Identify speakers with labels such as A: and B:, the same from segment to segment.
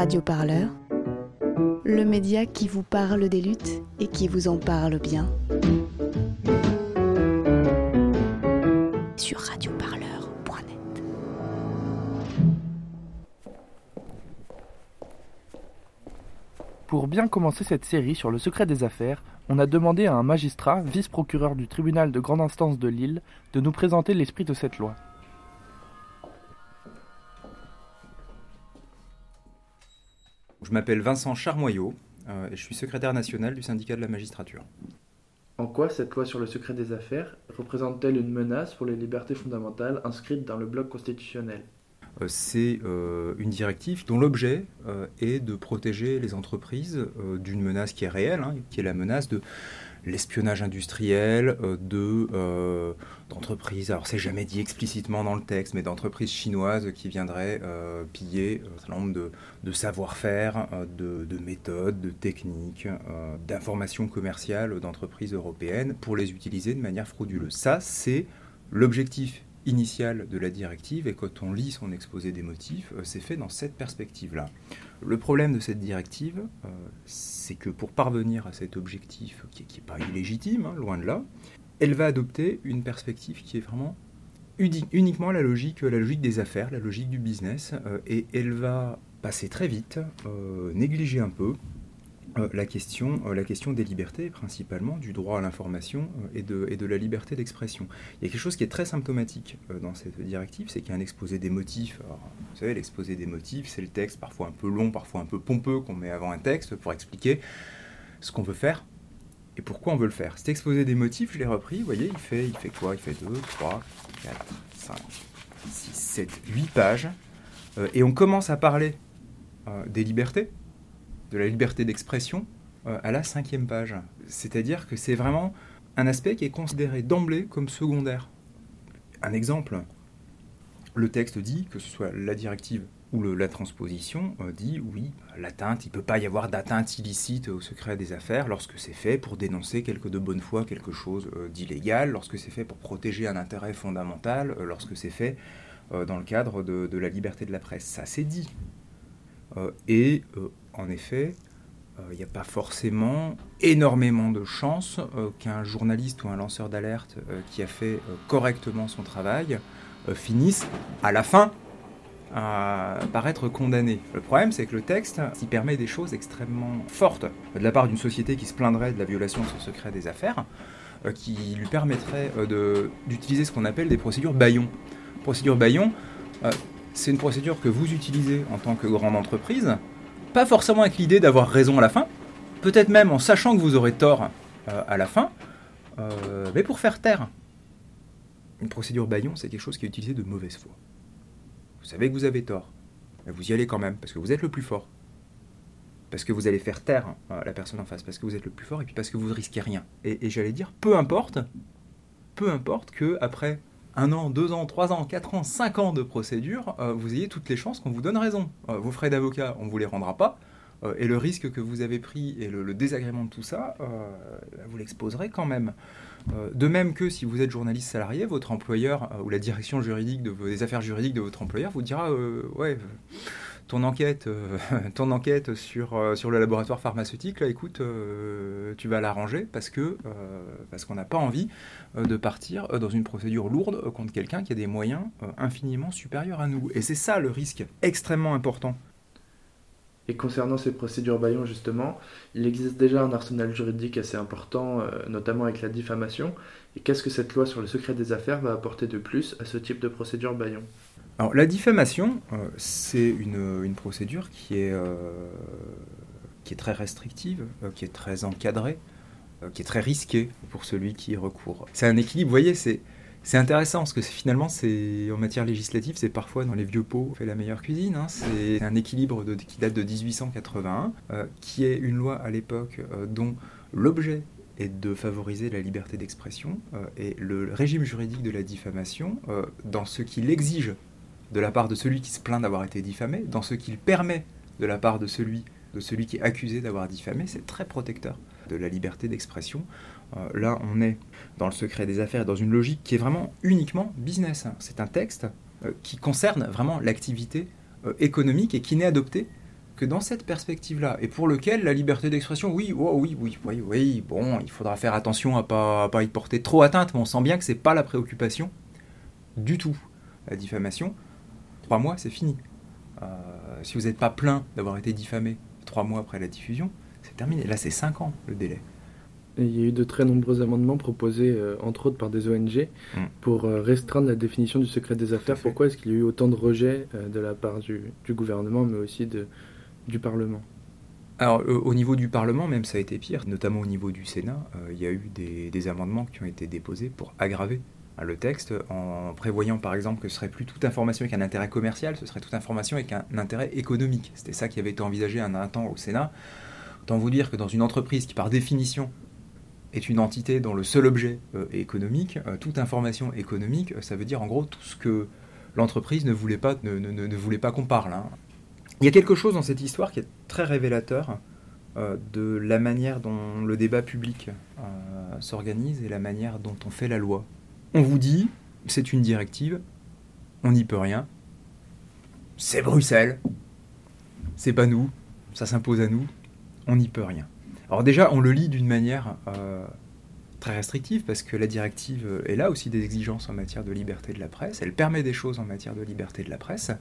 A: Radio Parleur, le média qui vous parle des luttes et qui vous en parle bien. Sur radioparleur.net.
B: Pour bien commencer cette série sur le secret des affaires, on a demandé à un magistrat, vice-procureur du tribunal de grande instance de Lille, de nous présenter l'esprit de cette loi.
C: Je m'appelle Vincent Charmoyot euh, et je suis secrétaire national du syndicat de la magistrature.
D: En quoi cette loi sur le secret des affaires représente-t-elle une menace pour les libertés fondamentales inscrites dans le bloc constitutionnel?
C: Euh, C'est euh, une directive dont l'objet est de protéger les entreprises d'une menace qui est réelle, hein, qui est la menace de l'espionnage industriel euh, de euh, d'entreprises, alors c'est jamais dit explicitement dans le texte, mais d'entreprises chinoises qui viendraient euh, piller un certain nombre de, savoir-faire, de, de, méthodes, de techniques, d'informations commerciales d'entreprises européennes pour les utiliser de manière frauduleuse. Ça, c'est l'objectif initial de la directive et quand on lit son exposé des motifs, c'est fait dans cette perspective-là. Le problème de cette directive, euh, c'est que pour parvenir à cet objectif, qui n'est pas illégitime, hein, loin de là, elle va adopter une perspective qui est vraiment uniquement la logique, la logique des affaires, la logique du business, euh, et elle va passer très vite, euh, négliger un peu euh, la, question, euh, la question des libertés, principalement du droit à l'information euh, et, de, et de la liberté d'expression. Il y a quelque chose qui est très symptomatique dans cette directive, c'est qu'il y a un exposé des motifs. vous savez, l'exposé des motifs, c'est le texte parfois un peu long, parfois un peu pompeux qu'on met avant un texte pour expliquer ce qu'on veut faire et pourquoi on veut le faire. Cet exposé des motifs, je l'ai repris, vous voyez, il fait, il fait quoi? Il fait 2, 3, 4, 5, 6, 7, 8 pages. et on commence à parler des libertés de la liberté d'expression euh, à la cinquième page. C'est-à-dire que c'est vraiment un aspect qui est considéré d'emblée comme secondaire. Un exemple, le texte dit, que ce soit la directive ou la transposition, euh, dit oui, l'atteinte, il ne peut pas y avoir d'atteinte illicite au secret des affaires lorsque c'est fait pour dénoncer quelque de bonne foi quelque chose euh, d'illégal, lorsque c'est fait pour protéger un intérêt fondamental, lorsque c'est fait dans le cadre de, la liberté de la presse. Ça, c'est dit. En effet, il euh, n'y a pas forcément énormément de chances euh, qu'un journaliste ou un lanceur d'alerte euh, qui a fait correctement son travail finisse à la fin par être condamné. Le problème, c'est que le texte il permet des choses extrêmement fortes de la part d'une société qui se plaindrait de la violation de son secret des affaires, qui lui permettrait d'utiliser ce qu'on appelle des procédures Bayon. Procédure Bayon, c'est une procédure que vous utilisez en tant que grande entreprise pas forcément avec l'idée d'avoir raison à la fin, peut-être même en sachant que vous aurez tort euh, à la fin, euh, mais pour faire taire. Une procédure baillon, c'est quelque chose qui est utilisé de mauvaise foi. Vous savez que vous avez tort, mais vous y allez quand même, parce que vous êtes le plus fort. Parce que vous allez faire taire euh, la personne en face, parce que vous êtes le plus fort, et puis parce que vous ne risquez rien. Et, et j'allais dire, peu importe, peu importe que après un an, deux ans, trois ans, quatre ans, cinq ans de procédure, euh, vous ayez toutes les chances qu'on vous donne raison. Euh, vos frais d'avocat, on ne vous les rendra pas. Euh, et le risque que vous avez pris et le, désagrément de tout ça, vous l'exposerez quand même. de même que si vous êtes journaliste salarié, votre employeur ou la direction juridique de, des affaires juridiques de votre employeur vous dira Ouais ton enquête, euh, euh, sur le laboratoire pharmaceutique, là, écoute, euh, tu vas l'arranger parce que parce qu'on n'a pas envie de partir dans une procédure lourde contre quelqu'un qui a des moyens infiniment supérieurs à nous. Et c'est ça le risque extrêmement important.
D: Et concernant ces procédures Bayon, justement, il existe déjà un arsenal juridique assez important, notamment avec la diffamation. Et qu'est-ce que cette loi sur le secret des affaires va apporter de plus à ce type de procédure Bayon?
C: Alors la diffamation, euh, c'est une, procédure qui est, euh, qui est très restrictive, euh, qui est très encadrée, qui est très risquée pour celui qui y recourt. C'est un équilibre, vous voyez, c'est... C'est intéressant parce que finalement, c'est en matière législative, c'est parfois dans les vieux pots fait la meilleure cuisine. Hein. C'est un équilibre qui date de 1881, qui est une loi à l'époque dont l'objet est de favoriser la liberté d'expression et le régime juridique de la diffamation dans ce qu'il exige de la part de celui qui se plaint d'avoir été diffamé, dans ce qu'il permet de la part de celui, qui est accusé d'avoir diffamé, c'est très protecteur de la liberté d'expression. Euh, là, on est dans le secret des affaires, dans une logique qui est vraiment uniquement business. C'est un texte euh, qui concerne vraiment l'activité euh, économique et qui n'est adopté que dans cette perspective-là, et pour lequel la liberté d'expression, oui, oh, oui, oui, oui, oui, bon, il faudra faire attention à pas, pas y porter trop atteinte, mais on sent bien que c'est pas la préoccupation du tout. La diffamation, trois mois, c'est fini. Euh, si vous n'êtes pas plein d'avoir été diffamé trois mois après la diffusion, c'est terminé. Là, c'est cinq ans le délai.
D: il y a eu de très nombreux amendements proposés, euh, entre autres par des ONG, mm. pour euh, restreindre la définition du secret des affaires. Pourquoi est-ce qu'il y a eu autant de rejets de la part du, du, gouvernement, mais aussi de, du Parlement?
C: Alors, au niveau du Parlement, même, ça a été pire, notamment au niveau du Sénat. il y a eu des, des, amendements qui ont été déposés pour aggraver le texte en prévoyant par exemple que ce serait plus toute information avec un intérêt commercial, ce serait toute information avec un intérêt économique. C'était ça qui avait été envisagé un, temps au Sénat. Autant vous dire que dans une entreprise qui par définition est une entité dont le seul objet euh, est économique, euh, toute information économique, euh, ça veut dire en gros tout ce que l'entreprise ne voulait pas, ne, voulait pas qu'on parle. Hein. Il y a quelque chose dans cette histoire qui est très révélateur de la manière dont le débat public s'organise et la manière dont on fait la loi on vous dit, c'est une directive, on n'y peut rien. C'est Bruxelles. C'est pas nous. Ça s'impose à nous. On n'y peut rien. Alors déjà, on le lit d'une manière euh, très restrictive parce que la directive est là aussi des exigences en matière de liberté de la presse. Elle permet des choses en matière de liberté de la presse,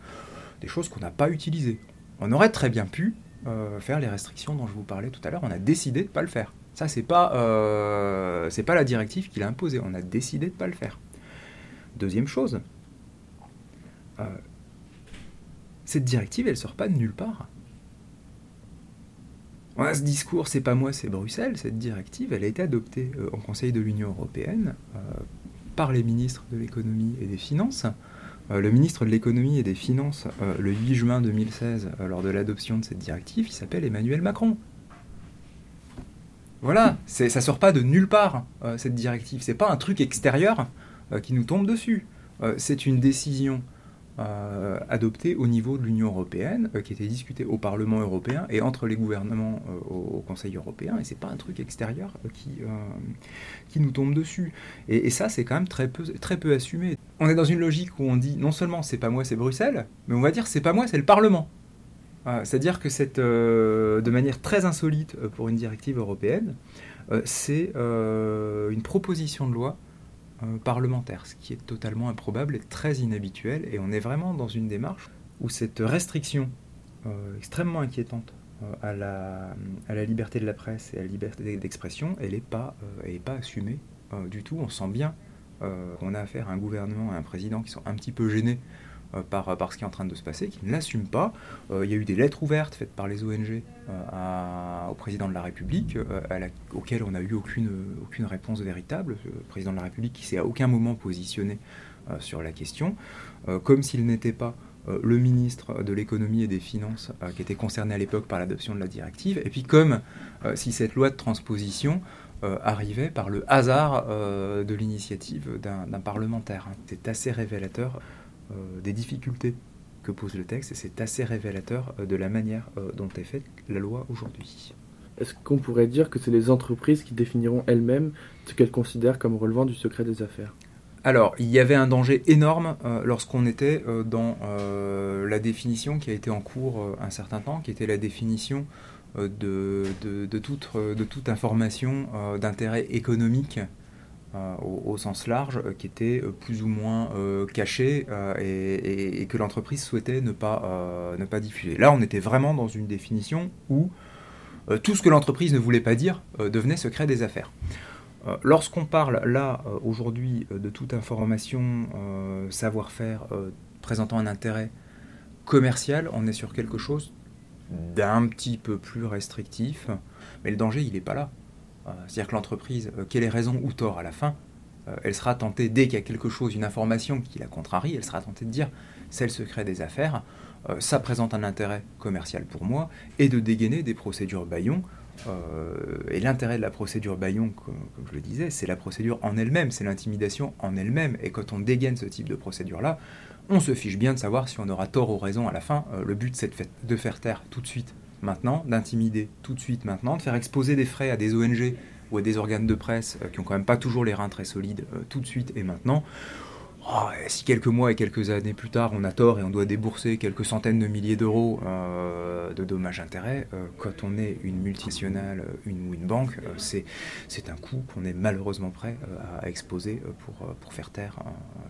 C: des choses qu'on n'a pas utilisées. On aurait très bien pu euh, faire les restrictions dont je vous parlais tout à l'heure. On a décidé de ne pas le faire. Ça, c'est pas, euh, pas la directive qui l'a imposé. On a décidé de ne pas le faire. Deuxième chose, euh, cette directive, elle sort pas de nulle part. On a ce discours, c'est pas moi, c'est Bruxelles. Cette directive, elle a été adoptée euh, en Conseil de l'Union européenne par les ministres de l'économie et des finances. le ministre de l'économie et des finances, le 8 juin 2016, lors de l'adoption de cette directive, il s'appelle Emmanuel Macron. Voilà, ça sort pas de nulle part, euh, cette directive. C'est pas un truc extérieur euh, qui nous tombe dessus. Euh, c'est une décision adoptée au niveau de l'Union européenne, qui était discutée au Parlement européen et entre les gouvernements au, Conseil européen. Et c'est pas un truc extérieur qui, qui nous tombe dessus. Et, ça, c'est quand même très peu, très peu assumé. On est dans une logique où on dit non seulement c'est pas moi, c'est Bruxelles, mais on va dire c'est pas moi, c'est le Parlement. C'est-à-dire que c'est euh, de manière très insolite euh, pour une directive européenne, euh, c'est une proposition de loi parlementaire, ce qui est totalement improbable et très inhabituel. Et on est vraiment dans une démarche où cette restriction extrêmement inquiétante à la, liberté de la presse et à la liberté d'expression, elle n'est pas, pas assumée du tout. On sent bien qu'on a affaire à un gouvernement et à un président qui sont un petit peu gênés euh, par, par, ce qui est en train de se passer, qui ne l'assume pas. Euh, il y a eu des lettres ouvertes faites par les ONG euh, au président de la République, auxquelles on n'a eu aucune, aucune réponse véritable. Le président de la République qui s'est à aucun moment positionné sur la question, comme s'il n'était pas le ministre de l'économie et des finances qui était concerné à l'époque par l'adoption de la directive, et puis comme si cette loi de transposition arrivait par le hasard de l'initiative d'un parlementaire. C'est assez révélateur euh, des difficultés que pose le texte et c'est assez révélateur euh, de la manière euh, dont est faite la loi aujourd'hui.
D: Est-ce qu'on pourrait dire que c'est les entreprises qui définiront elles-mêmes ce qu'elles considèrent comme relevant du secret des affaires?
C: Alors, il y avait un danger énorme lorsqu'on était dans la définition qui a été en cours un certain temps, qui était la définition de, de, toute, de, toute, information d'intérêt économique euh, au, sens large, euh, qui était euh, plus ou moins caché et, que l'entreprise souhaitait ne pas, ne pas diffuser. Là, on était vraiment dans une définition où tout ce que l'entreprise ne voulait pas dire devenait secret des affaires. Lorsqu'on parle là aujourd'hui de toute information, savoir-faire présentant un intérêt commercial, on est sur quelque chose d'un petit peu plus restrictif, mais le danger il n'est pas là. Euh, c'est-à-dire que l'entreprise, euh, quelle est raison ou tort à la fin, euh, elle sera tentée, dès qu'il y a quelque chose, une information qui la contrarie, elle sera tentée de dire c'est le secret des affaires, ça présente un intérêt commercial pour moi, et de dégainer des procédures baillons. et l'intérêt de la procédure baillon, comme, je le disais, c'est la procédure en elle-même, c'est l'intimidation en elle-même. Et quand on dégaine ce type de procédure-là, on se fiche bien de savoir si on aura tort ou raison à la fin. le but, c'est de faire taire tout de suite maintenant, d'intimider tout de suite maintenant, de faire exposer des frais à des ONG ou à des organes de presse euh, qui ont quand même pas toujours les reins très solides euh, tout de suite et maintenant. Oh, si quelques mois et quelques années plus tard, on a tort et on doit débourser quelques centaines de milliers d'euros euh, de dommages-intérêts, euh, quand on est une multinationale une, ou une banque, euh, c'est, c'est un coût qu'on est malheureusement prêt à exposer pour, pour faire taire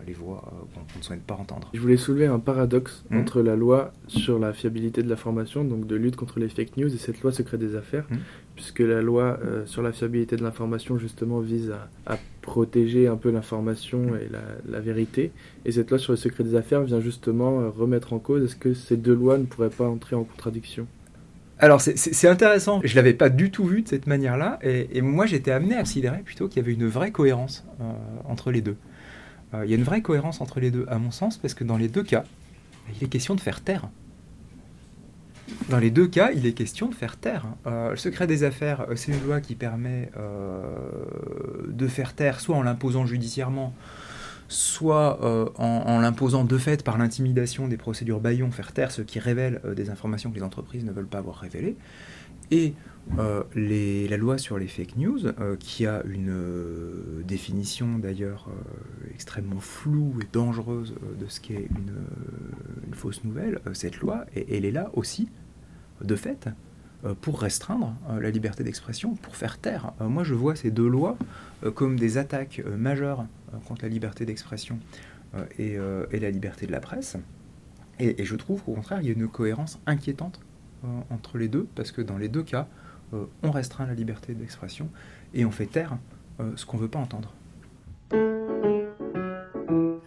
C: les voix qu'on ne souhaite pas entendre.
D: Je voulais soulever un paradoxe mmh. entre la loi sur la fiabilité de l'information, donc de lutte contre les fake news, et cette loi secret des affaires, mmh. Puisque la loi sur la fiabilité de l'information justement vise à, protéger un peu l'information et la, vérité. Et cette loi sur le secret des affaires vient justement euh, remettre en cause, est-ce que ces deux lois ne pourraient pas entrer en contradiction?
C: Alors c'est intéressant, je ne l'avais pas du tout vu de cette manière-là, et, moi j'étais amené à considérer plutôt qu'il y avait une vraie cohérence euh, entre les deux. Euh, il y a une vraie cohérence entre les deux, à mon sens, parce que dans les deux cas, il est question de faire taire dans les deux cas, il est question de faire taire. Euh, le secret des affaires, euh, c'est une loi qui permet euh, de faire taire, soit en l'imposant judiciairement, soit en, l'imposant de fait par l'intimidation des procédures baillons, faire taire ce qui révèle des informations que les entreprises ne veulent pas avoir révélées. Et la loi sur les fake news, qui a une définition d'ailleurs extrêmement floue et dangereuse de ce qu'est une, fausse nouvelle, cette loi, elle est là aussi de fait, euh, pour restreindre euh, la liberté d'expression, pour faire taire. Euh, moi, je vois ces deux lois comme des attaques majeures contre la liberté d'expression et, la liberté de la presse. Et, je trouve qu'au contraire, il y a une cohérence inquiétante entre les deux, parce que dans les deux cas, on restreint la liberté d'expression et on fait taire ce qu'on ne veut pas entendre.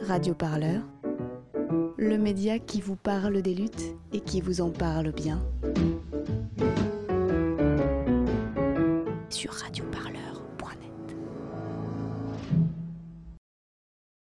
A: Radio Parleur, le média qui vous parle des luttes et qui vous en parle bien. sur Radio